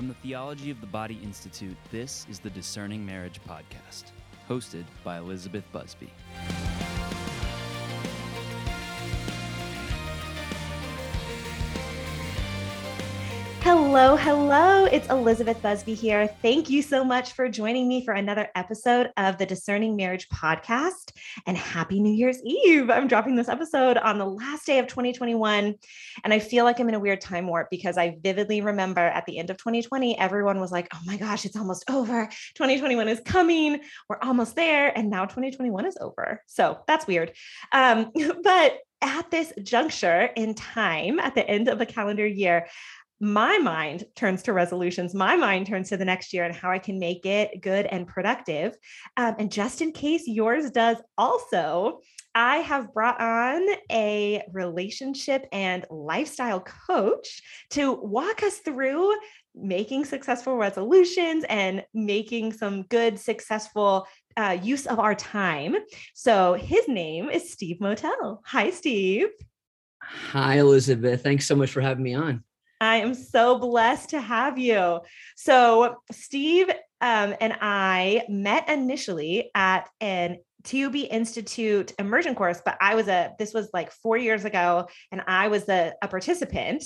From the Theology of the Body Institute, this is the Discerning Marriage Podcast, hosted by Elizabeth Busby. Hello, hello. It's Elizabeth Busby here. Thank you so much for joining me for another episode of the Discerning Marriage podcast. And happy New Year's Eve. I'm dropping this episode on the last day of 2021. And I feel like I'm in a weird time warp because I vividly remember at the end of 2020, everyone was like, oh my gosh, it's almost over. 2021 is coming. We're almost there. And now 2021 is over. So that's weird. Um, but at this juncture in time, at the end of a calendar year, my mind turns to resolutions. My mind turns to the next year and how I can make it good and productive. Um, and just in case yours does also, I have brought on a relationship and lifestyle coach to walk us through making successful resolutions and making some good, successful uh, use of our time. So his name is Steve Motel. Hi, Steve. Hi, Elizabeth. Thanks so much for having me on. I am so blessed to have you. So, Steve um, and I met initially at an TOB Institute immersion course, but I was a, this was like four years ago, and I was a, a participant.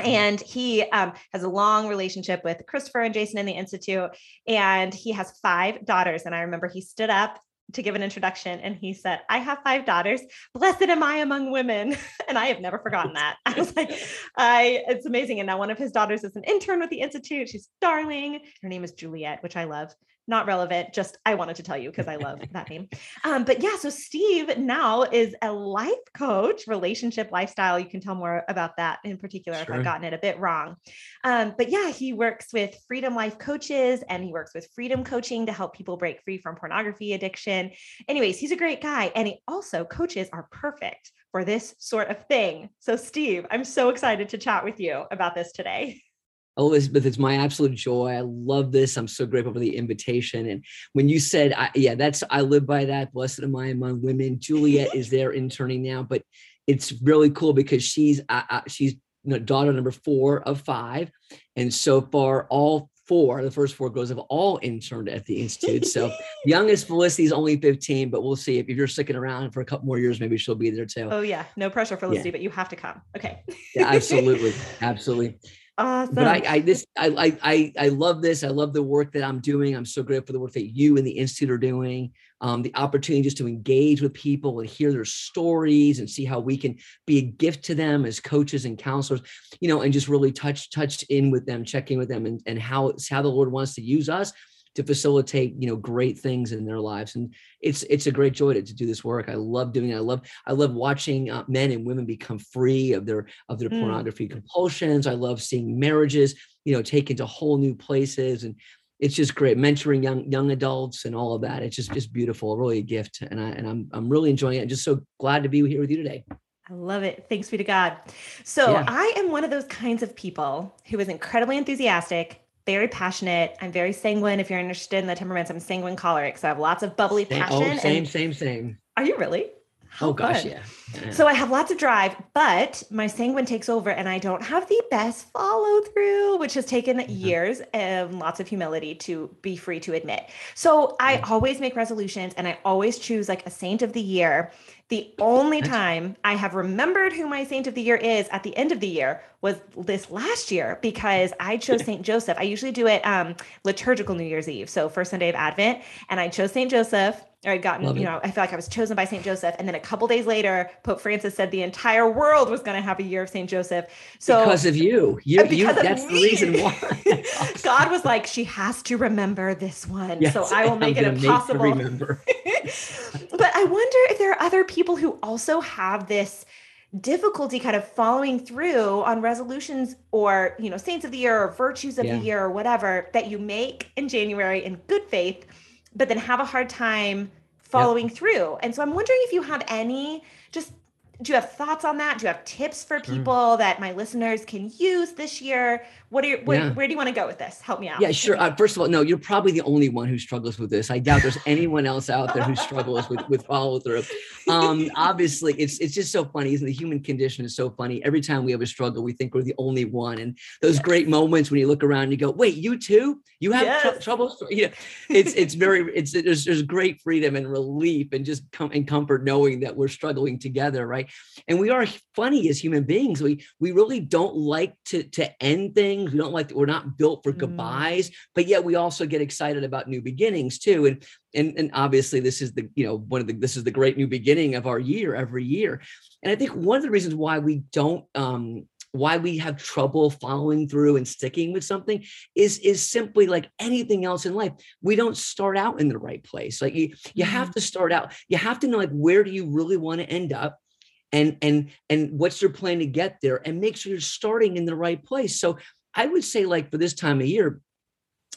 Mm-hmm. And he um, has a long relationship with Christopher and Jason in the Institute, and he has five daughters. And I remember he stood up to give an introduction and he said i have five daughters. Blessed am i among women. And i have never forgotten that. I was like i it's amazing. And now one of his daughters is an intern with the institute. She's darling. Her name is juliet which i love not relevant. Just I wanted to tell you because I love that name. Um, but yeah, so Steve now is a life coach, relationship lifestyle. You can tell more about that in particular sure. if I've gotten it a bit wrong. Um, but yeah, he works with Freedom Life coaches and he works with Freedom Coaching to help people break free from pornography addiction. Anyways, he's a great guy. And he also coaches are perfect for this sort of thing. So, Steve, I'm so excited to chat with you about this today. Elizabeth, it's my absolute joy. I love this. I'm so grateful for the invitation. And when you said, I, yeah, that's, I live by that. Blessed am I among women. Juliet is there interning now, but it's really cool because she's, uh, she's daughter number four of five. And so far, all four, the first four girls have all interned at the Institute. So youngest Felicity is only 15, but we'll see if, if you're sticking around for a couple more years, maybe she'll be there too. Oh yeah. No pressure, Felicity, yeah. but you have to come. Okay. yeah, absolutely. Absolutely. Awesome. But I, I this I, I I love this. I love the work that I'm doing. I'm so grateful for the work that you and the institute are doing. Um, the opportunity just to engage with people and hear their stories and see how we can be a gift to them as coaches and counselors, you know, and just really touch touch in with them, check in with them, and and how how the Lord wants to use us to facilitate you know great things in their lives and it's it's a great joy to, to do this work i love doing it i love i love watching uh, men and women become free of their of their mm. pornography compulsions i love seeing marriages you know taken to whole new places and it's just great mentoring young young adults and all of that it's just just beautiful really a gift and i and i'm i'm really enjoying it and just so glad to be here with you today I love it. Thanks be to God. So, yeah. I am one of those kinds of people who is incredibly enthusiastic, very passionate. I'm very sanguine. If you're interested in the temperaments, I'm sanguine choleric. So I have lots of bubbly same, passion. Oh, same, same, same. Are you really? How oh gosh, yeah. yeah. So I have lots of drive, but my sanguine takes over and I don't have the best follow through, which has taken mm-hmm. years and lots of humility to be free to admit. So I mm-hmm. always make resolutions and I always choose like a saint of the year the only time I have remembered who my saint of the year is at the end of the year was this last year because I chose Saint Joseph. I usually do it um, liturgical New Year's Eve, so first Sunday of Advent, and I chose Saint Joseph. Or I'd gotten, Love you know, I feel like I was chosen by Saint Joseph, and then a couple days later, Pope Francis said the entire world was going to have a year of Saint Joseph. So because of you, you, you that's the reason why. God was like, she has to remember this one, yes, so I will make it impossible. Make remember. but I wonder if there are other people who also have this difficulty kind of following through on resolutions or you know saints of the year or virtues of yeah. the year or whatever that you make in January in good faith but then have a hard time following yep. through and so i'm wondering if you have any just do you have thoughts on that? Do you have tips for people that my listeners can use this year? What are your, where, Yeah. where do you want to go with this? Help me out. Yeah, sure. Uh, first of all, no, you're probably the only one who struggles with this. I doubt there's anyone else out there who struggles with with follow through. Um, obviously, it's it's just so funny. Isn't the human condition is so funny? Every time we have a struggle, we think we're the only one, and those Yes. great moments when you look around and you go, "Wait, you too? You have tr- trouble?" You know, it's it's very it's there's there's great freedom and relief and just come and comfort knowing that we're struggling together, right? And we are funny as human beings. We we really don't like to to end things. We don't like we're not built for Mm. goodbyes, but yet we also get excited about new beginnings too. And and and obviously this is the you know one of the this is the great new beginning of our year every year. And I think one of the reasons why we don't um why we have trouble following through and sticking with something is is simply like anything else in life we don't start out in the right place like you you have to start out you have to know like where do you really want to end up and and and what's your plan to get there and make sure you're starting in the right place. So i would say like for this time of year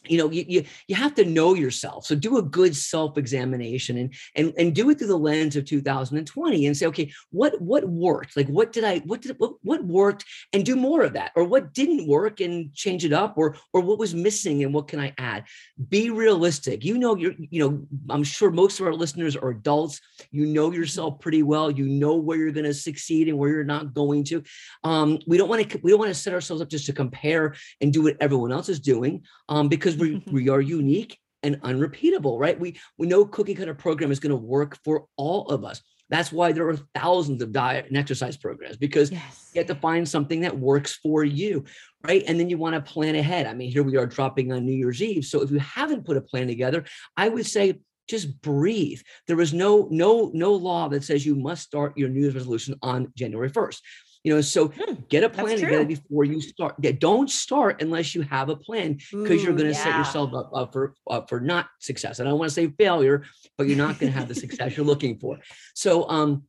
you know you, you you have to know yourself. So do a good self examination and and and do it through the lens of 2020 and say okay what what worked? Like what did i what did what, what worked? And do more of that. Or what didn't work and change it up or or what was missing and what can i add? Be realistic. You know you're you know i'm sure most of our listeners are adults. You know yourself pretty well. You know where you're going to succeed and where you're not going to. Um we don't want to we don't want to set ourselves up just to compare and do what everyone else is doing um because we we are unique and unrepeatable right? We we know cookie cutter program is going to work for all of us. That's why there are thousands of diet and exercise programs because Yes. you have to find something that works for you right? And then you want to plan ahead. I mean here we are dropping on new year's eve so if you haven't put a plan together i would say just breathe. There is no no no law that says you must start your new year's resolution on january 1st you know so Hmm, get a plan together before you start yeah, don't start unless you have a plan because you're going to set yourself up, up for up for not success. And i don't want to say failure but you're not going to have the success you're looking for. So um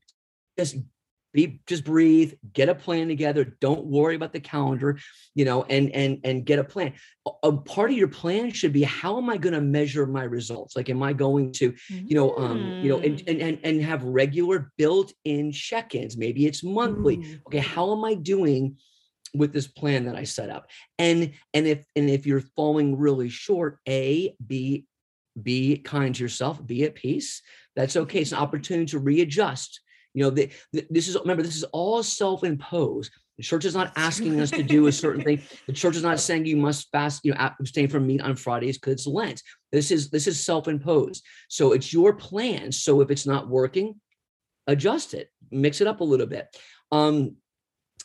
just be just breathe get a plan together don't worry about the calendar you know and and and get a plan. A, part of your plan should be how am i going to measure my results? Like am i going to you know um you know and Mm. and and, and have regular built-in check-ins. Maybe it's monthly. Ooh. okay how am i doing with this plan that i set up? And and if and if you're falling really short a b be kind to yourself be at peace. That's okay. It's an opportunity to readjust you know the, the- this is remember this is all self-imposed. The church is not asking us to do a certain thing. The church is not saying you must fast you know abstain from meat on fridays because it's lent. This is this is self-imposed. So it's your plan. So if it's not working adjust it. Mix it up a little bit. Um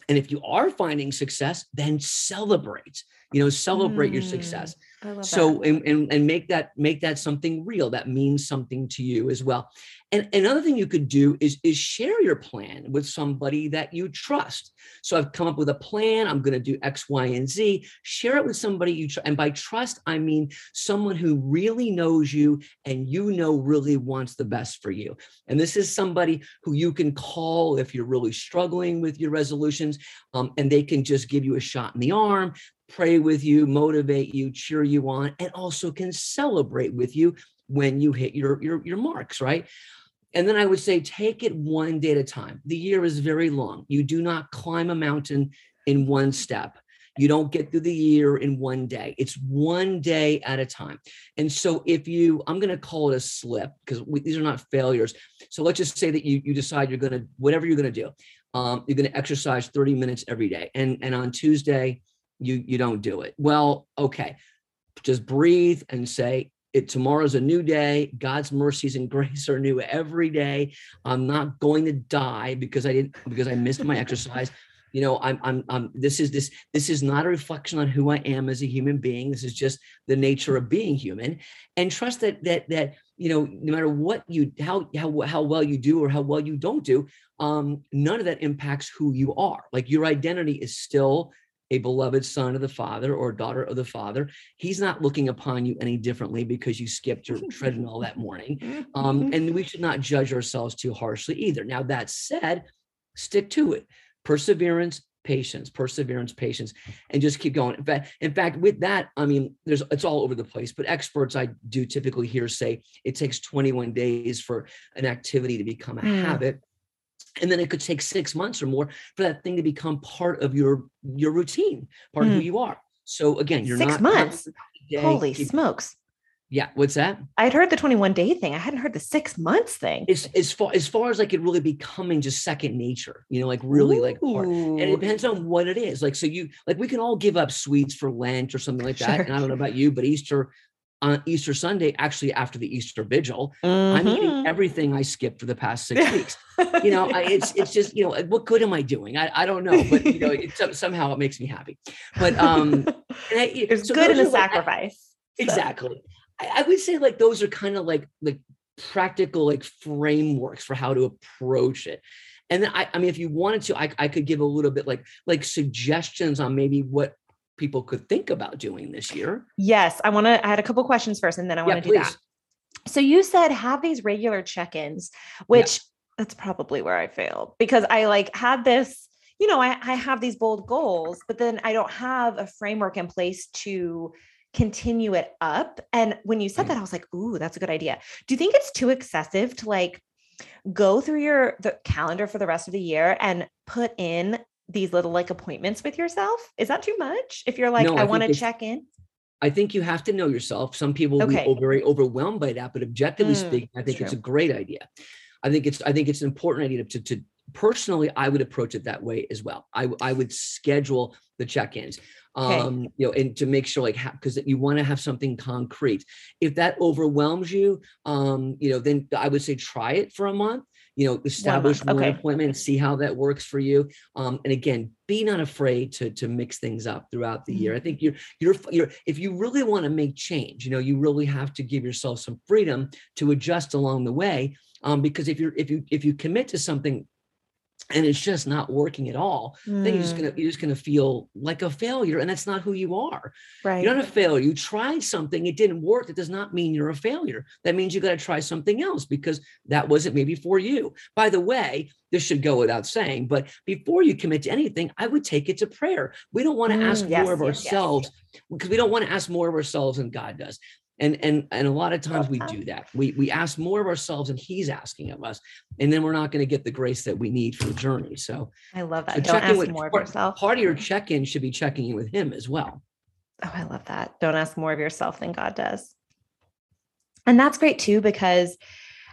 and if you are finding success then celebrate. You know celebrate your Mm, success. I love so that. and, and and make that make that something real that means something to you as well. And another thing you could do is is share your plan with somebody that you trust. So i've come up with a plan i'm going to do x y and z. Share it with somebody you tr- and by trust i mean someone who really knows you and you know really wants the best for you. And this is somebody who you can call if you're really struggling with your resolutions um, and they can just give you a shot in the arm pray with you, motivate you, cheer you want and also can celebrate with you when you hit your your, your marks, right? And then I would say take it one day at a time. The year is very long. You do not climb a mountain in one step. You don't get through the year in one day. It's one day at a time. And so if you, I'm going to call it a slip because these are not failures. So let's just say that you you decide you're going to whatever you're going to do. Um, you're going to exercise 30 minutes every day, and and on Tuesday you you don't do it well okay just breathe and say it tomorrow's a new day. God's mercies and grace are new every day. I'm not going to die because i didn't because i missed my exercise. You know i'm i'm, I'm this is this this is not a reflection on who i am as a human being. This is just the nature of being human. And trust that that that you know no matter what you how how how well you do or how well you don't do um none of that impacts who you are. Like your identity is still a beloved son of the father or daughter of the father he's not looking upon you any differently because you skipped your treadmill that morning. Um, and we should not judge ourselves too harshly either. Now that said stick to it. Perseverance patience perseverance patience and just keep going. In fact in fact with that i mean there's it's all over the place but experts i do typically hear say it takes 21 days for an activity to become a Mm. habit and then it could take six months or more for that thing to become part of your your routine part mm. of who you are so again you're six not months holy keep, smokes yeah what's that i'd heard the 21 day thing i hadn't heard the six months thing as, as far as far as like it really becoming just second nature you know like really Ooh. like part. and it depends on what it is like so you like we can all give up sweets for lent or something like that sure. and i don't know about you but easter on Easter Sunday, actually after the Easter Vigil, mm-hmm. I'm eating mm-hmm. everything I skipped for the past six weeks. You know, I, it's it's just you know what good am I doing? I, I don't know, but you know it, somehow it makes me happy. But um, I, it's so good in the sacrifice. Like, exactly. I, I would say like those are kind of like like practical like frameworks for how to approach it. And then I, I mean, if you wanted to, I, I could give a little bit like like suggestions on maybe what people could think about doing this year. Yes, I want to. I had a couple questions first, and then I want to yeah, do that. So you said have these regular check-ins, which yeah. that's probably where I failed because I like had this. You know, I, I have these bold goals, but then I don't have a framework in place to continue it up. And when you said right. that, I was like, "Ooh, that's a good idea." Do you think it's too excessive to like go through your the calendar for the rest of the year and put in these little like appointments with yourself? Is that too much? If you're like, no, I, I want to check in. I think you have to know yourself. Some people okay. will be very overwhelmed by that, but objectively mm, speaking, I think it's a great idea. I think it's I think it's an important idea to, to personally I would approach it that way as well. I I would schedule the check-ins. Okay. Um, you know, and to make sure like because you want to have something concrete. If that overwhelms you, um, you know, then I would say try it for a month you know establish one, okay. appointment and see how that works for you um, and again be not afraid to to mix things up throughout the year i mm-hmm. think you're you're you're if you really want to make change you know you really have to give yourself some freedom to adjust along the way um, because if you're if you if you commit to something and it's just not working at all, mm. then you're just gonna mm. you're just gonna feel like a failure, and that's not who you are. Right. You're not a failure. You tried something, it didn't work. It does not mean you're a failure. That means you got to try something else because that wasn't maybe for you. By the way, this should go without saying, but before you commit to anything, I would take it to prayer. We don't want to mm, ask yes, more of yes, ourselves yes. because we don't want to ask more of ourselves than God does and and and a lot of times we do that. We we ask more of ourselves and he's asking of us and then we're not going to get the grace that we need for the journey. So i love that. so don't ask with, more of yourself. part of your check-in should be checking in with him as well. Oh i love that. Don't ask more of yourself than god does. And that's great too because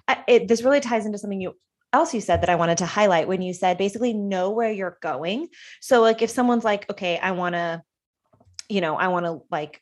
uh, it this really ties into something you else you said that I wanted to highlight when you said basically know where you're going. So like if someone's like, okay, I want to, you know, I want to like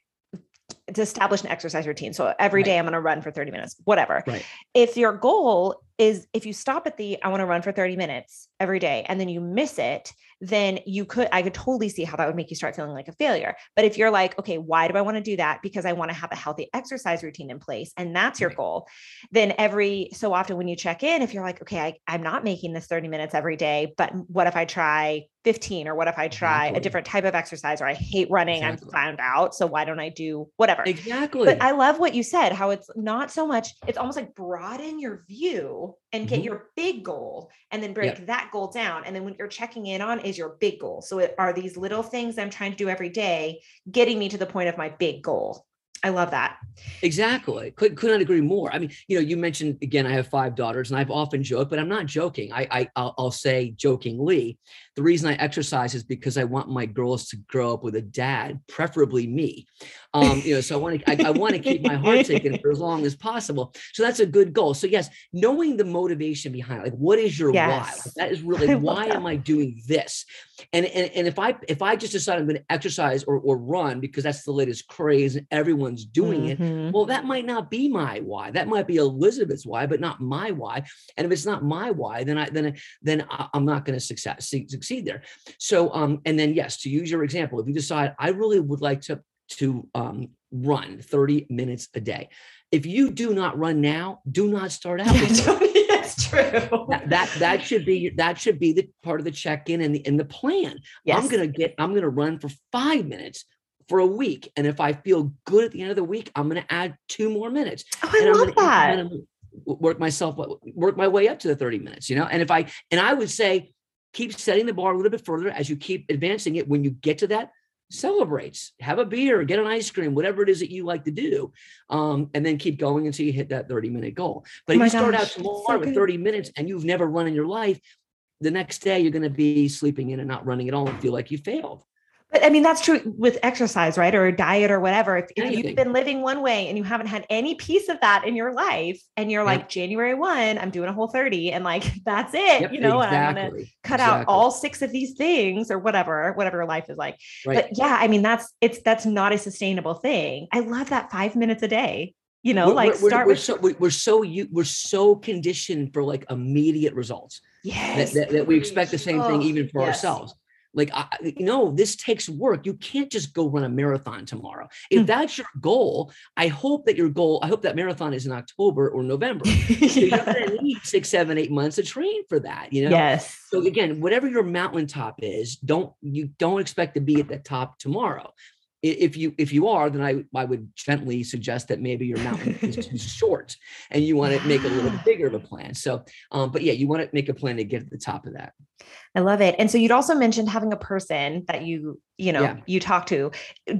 to establish an exercise routine. So every right. day I'm going to run for 30 minutes, whatever. Right. If your goal is if you stop at the I want to run for 30 minutes every day and then you miss it, then you could I could totally see how that would make you start feeling like a failure. But if you're like, okay, why do I want to do that? Because I want to have a healthy exercise routine in place and that's your right. goal. Then every so often when you check in, if you're like, okay, I, I'm not making this 30 minutes every day, but what if I try 15 or what if I try exactly. a different type of exercise or I hate running, exactly. I'm found out. So why don't I do whatever? Exactly. But I love what you said, how it's not so much, it's almost like broaden your view and get mm-hmm. your big goal and then break that goal down. And then what you're checking in on is your big goal. So it are these little things I'm trying to do every day getting me to the point of my big goal. I love that. Exactly. Could could not agree more. I mean, you know, you mentioned again, I have five daughters, and I've often joked, but I'm not joking. I, I I'll, I'll say jokingly, the reason I exercise is because I want my girls to grow up with a dad, preferably me. Um, you know, so I want to I, I want to keep my heart taken for as long as possible. So that's a good goal. So yes, knowing the motivation behind it, like what is your yes. why? Like, that is really why that. am I doing this? And, and and if I if I just decide I'm going to exercise or or run because that's the latest craze and everyone's doing mm-hmm. it, well, that might not be my why. That might be Elizabeth's why, but not my why. And if it's not my why, then I then then I'm not going to success succeed there. So, um, and then yes, to use your example, if you decide I really would like to to um, run 30 minutes a day, if you do not run now, do not start out. That's true. That, that, that should be that should be the part of the check-in and the in the plan. Yes. I'm gonna get I'm gonna run for five minutes for a week. And if I feel good at the end of the week, I'm going to add two more minutes. Oh, I and love that. Work myself, work my way up to the 30 minutes, you know? And if I, and I would say, keep setting the bar a little bit further as you keep advancing it. When you get to that, celebrates, have a beer, get an ice cream, whatever it is that you like to do, um, and then keep going until you hit that 30 minute goal. But oh if you start out tomorrow so with 30 minutes and you've never run in your life, the next day you're going to be sleeping in and not running at all and feel like you failed. But I mean, that's true with exercise, right? Or diet or whatever. If, if you've been living one way and you haven't had any piece of that in your life, and you're Yep. like, January 1, I'm doing a whole 30, and like, that's it, Yep, you know, and I'm going to exactly. cut out all six of these things or whatever, whatever your life is like. right. But yeah, I mean, that's it's that's not a sustainable thing. I love that five minutes a day, you know, We're- like we're, start we're, with, so we- we're so you we're so conditioned for like immediate results that, yes, that, that we expect the same thing Oh, even for yes. ourselves. Like, I, no, this takes work. You can't just go run a marathon tomorrow. If Hmm. that's your goal, I hope that your goal, I hope that marathon is in October or November. So you're going to need six, seven, eight months to train for that. You know. yes. So again, whatever your mountaintop is, don't you don't expect to be at the top tomorrow. If you if you are, then I I would gently suggest that maybe your mountain is too short and you want to make a little bit bigger of a plan. So, um, but yeah, you want to make a plan to get to the top of that. I love it. And so you'd also mentioned having a person that you, you know, Yeah. you talk to.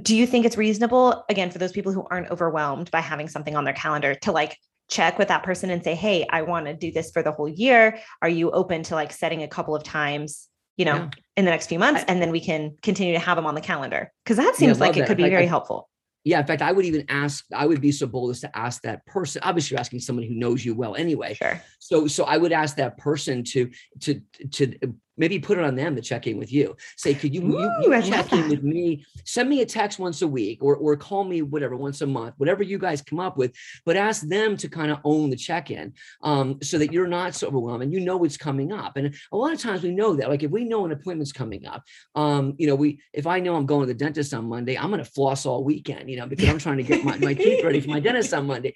Do you think it's reasonable, again, for those people who aren't overwhelmed by having something on their calendar to like check with that person and say, Hey, I want to do this for the whole year. Are you open to like setting a couple of times, you know, Yeah. in the next few months? I- and then we can continue to have them on the calendar. Cause that Yeah, seems like love it that. could be Like, very I- helpful. Yeah, in fact, I would even ask. I would be so bold as to ask that person. Obviously, you're asking somebody who knows you well anyway. Sure. So, so I would ask that person to to to maybe put it on them to check in with you. Say, could you, you, Ooh, you love check in that. with me? Send me a text once a week, or or call me whatever once a month, whatever you guys come up with. But ask them to kind of own the check in, um, so that you're not so overwhelmed and you know what's coming up. And a lot of times we know that. Like if we know an appointment's coming up, um, you know, we if I know I'm going to the dentist on Monday, I'm going to floss all weekend, you know, because I'm trying to get my, my teeth ready for my dentist on Monday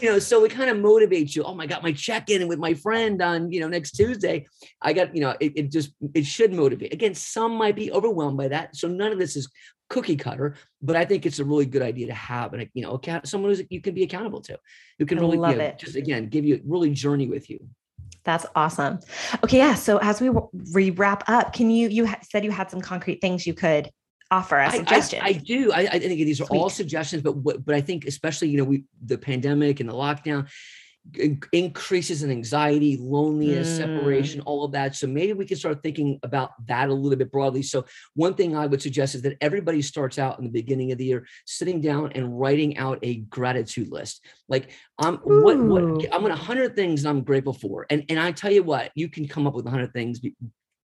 you know, so it kind of motivates you. Oh my God, my check-in with my friend on, you know, next Tuesday. I got, you know, it, it just it should motivate. Again, some might be overwhelmed by that. So none of this is cookie cutter, but I think it's a really good idea to have and you know, account someone who's you can be accountable to. Who can I really love you know, it. just again give you really journey with you. That's awesome. Okay. Yeah. So as we we wrap up, can you, you said you had some concrete things you could offer as I, I. I do. I, I think these are all suggestions, but what, but I think especially you know we the pandemic and the lockdown increases in anxiety, loneliness, Mm. separation, all of that. So maybe we can start thinking about that a little bit broadly. So one thing I would suggest is that everybody starts out in the beginning of the year sitting down and writing out a gratitude list. Like I'm what Ooh. what I'm gonna hundred things I'm grateful for, and and I tell you what, you can come up with hundred things.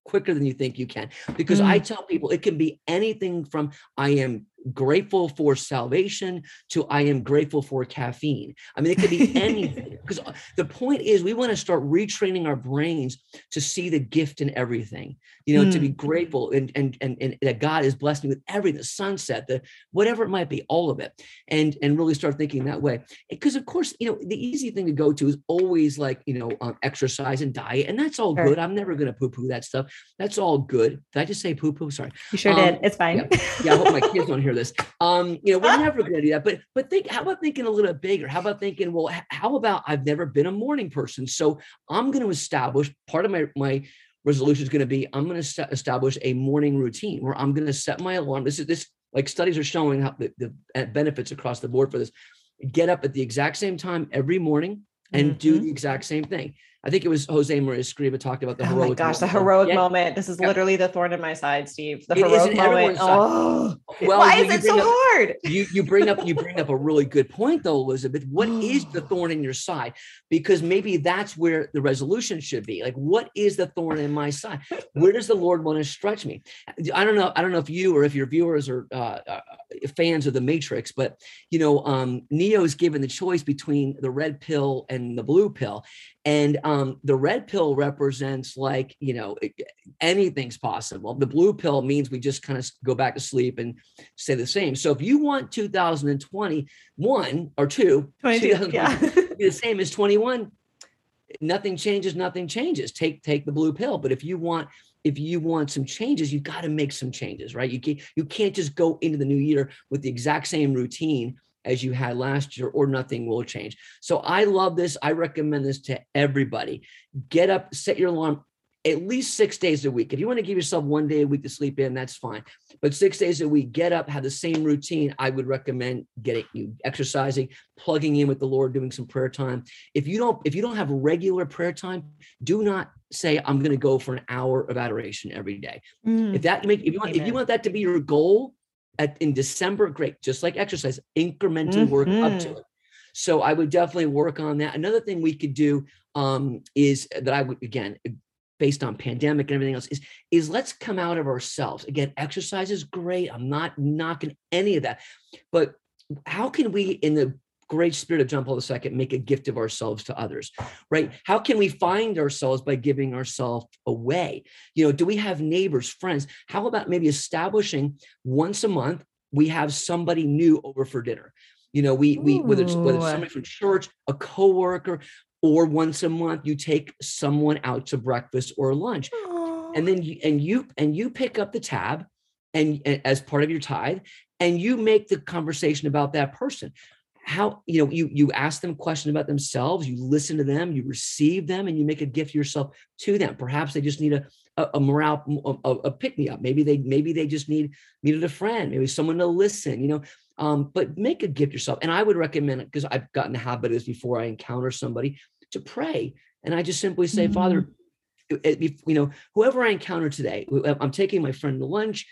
quicker than you think you can because i tell people it can be anything from i am grateful for salvation to I am grateful for caffeine. I mean, it could be anything because the point is we want to start retraining our brains to see the gift in everything, you know, to be grateful and, and, and, and that God has blessed me with everything, the sunset, the whatever it might be, all of it. And, and really start thinking that way. Because of course, you know, the easy thing to go to is always like, you know, um, exercise and diet. And that's all Sure. good. I'm never going to poo poo that stuff. That's all good. Did I just say poo poo? Sorry You sure Um, did. It's fine. yeah, I hope my kids don't hear this. Um, you know, we're never going to do that. But but think, how about thinking a little bit bigger? How about thinking, well, how about I've never been a morning person, so I'm going to establish part of my my resolution is going to be I'm going to establish a morning routine where I'm going to set my alarm. This is this like studies are showing how the, the uh, benefits across the board for this. Get up at the exact same time every morning and do Mhm. the exact same thing. I think it was Jose Maria Escriva talked about the oh heroic. my gosh, the heroic Get- moment. This is Yeah. literally the thorn in my side, Steve. The It heroic moment. Oh, Well, why is it so up- hard? you you bring up you bring up a really good point though elizabeth what is the thorn in your side because maybe that's where the resolution should be like what is the thorn in my side where does the lord want to stretch me i don't know i don't know if you or if your viewers are uh, uh, fans of the matrix but you know um neo is given the choice between the red pill and the blue pill and um the red pill represents like you know anything's possible the blue pill means we just kind of go back to sleep and stay the same. So if you want 2021 or two, 22, 2021 yeah. be the same as 21, nothing changes, nothing changes. Take take the blue pill. But if you want if you want some changes, you got to make some changes, right? You can't you can't just go into the new year with the exact same routine as you had last year or nothing will change. So I love this. I recommend this to everybody. Get up, set your alarm at least six days a week. If you want to give yourself one day a week to sleep in, that's fine. But six days a week, get up, have the same routine. I would recommend getting you exercising, plugging in with the Lord, doing some prayer time. If you don't, if you don't have regular prayer time, do not say I'm going to go for an hour of adoration every day. Mm. If that make if you want Amen. if you want that to be your goal at in December, great. Just like exercise, incrementally mm-hmm. work up to mm-hmm. it. So I would definitely work on that. Another thing we could do um, is that I would again based on pandemic and everything else is is let's come out of ourselves again exercise is great i'm not knocking any of that but how can we in the great spirit of john paul ii make a gift of ourselves to others right? How can we find ourselves by giving ourselves away? You know do we have neighbors friends? How about maybe establishing once a month we have somebody new over for dinner? You know we we whether it's whether it's somebody from church a coworker or once a month you take someone out to breakfast or lunch. Aww. and then you and you and you pick up the tab and, and as part of your tithe and you make the conversation about that person how you know you you ask them questions about themselves you listen to them you receive them and you make a gift yourself to them perhaps they just need a a, a morale a, a pick me up maybe they maybe they just need needed a friend maybe someone to listen you know um, but make a gift yourself. And I would recommend it because I've gotten the habit of this before I encounter somebody to pray. And I just simply say, mm-hmm. Father, you know, whoever I encounter today, I'm taking my friend to lunch.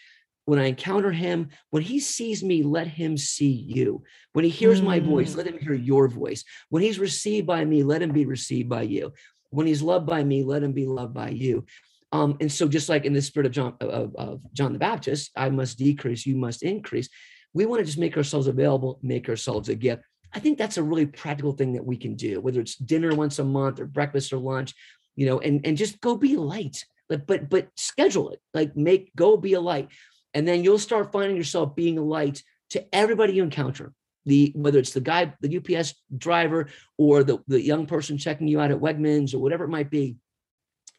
When I encounter him, when he sees me, let him see you. When he hears my voice, mm. let him hear your voice. When he's received by me, let him be received by you. When he's loved by me, let him be loved by you. Um, and so, just like in the spirit of John of, of John the Baptist, I must decrease, you must increase we want to just make ourselves available, make ourselves a gift. I think that's a really practical thing that we can do, whether it's dinner once a month or breakfast or lunch, you know, and, and just go be light. But but but schedule it, like make go be a light. And then you'll start finding yourself being a light to everybody you encounter. The whether it's the guy, the UPS driver, or the, the young person checking you out at Wegmans or whatever it might be,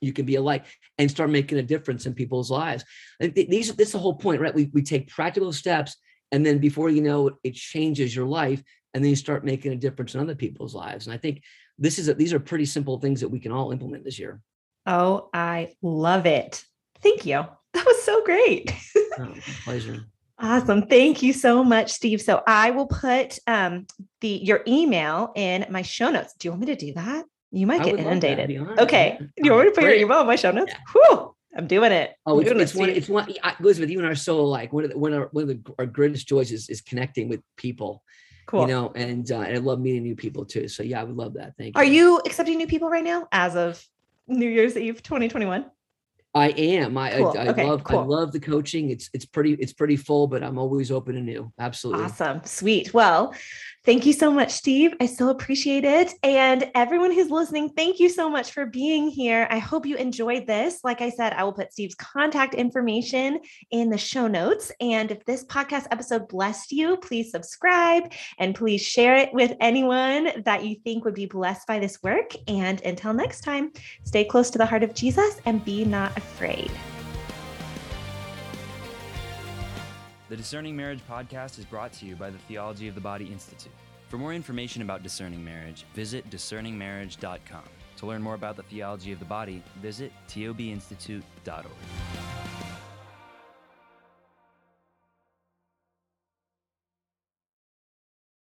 you can be a light and start making a difference in people's lives. And these, this is the whole point, right? We, we take practical steps and then before you know it, it changes your life and then you start making a difference in other people's lives and i think this is a, these are pretty simple things that we can all implement this year oh i love it thank you that was so great oh, pleasure Awesome. Thank you so much, Steve. So I will put um, the your email in my show notes. Do you want me to do that? You might get inundated. Okay. Yeah. You want me to put your email in my show notes? Yeah. Whew. I'm doing it. Oh, it's, it's one. It's one. Elizabeth, you and I are so alike. One of the, one of, our, one of the, our greatest joys is, is connecting with people. Cool. You know, and, uh, and I love meeting new people too. So yeah, I would love that. Thank you. Are you accepting new people right now as of New Year's Eve 2021? I am. I cool. I, I okay, love cool. I love the coaching. It's it's pretty it's pretty full, but I'm always open to new. Absolutely. Awesome. Sweet. Well, Thank you so much, Steve. I so appreciate it. And everyone who's listening, thank you so much for being here. I hope you enjoyed this. Like I said, I will put Steve's contact information in the show notes. And if this podcast episode blessed you, please subscribe and please share it with anyone that you think would be blessed by this work. And until next time, stay close to the heart of Jesus and be not afraid. The Discerning Marriage podcast is brought to you by the Theology of the Body Institute. For more information about discerning marriage, visit discerningmarriage.com. To learn more about the theology of the body, visit tobinstitute.org.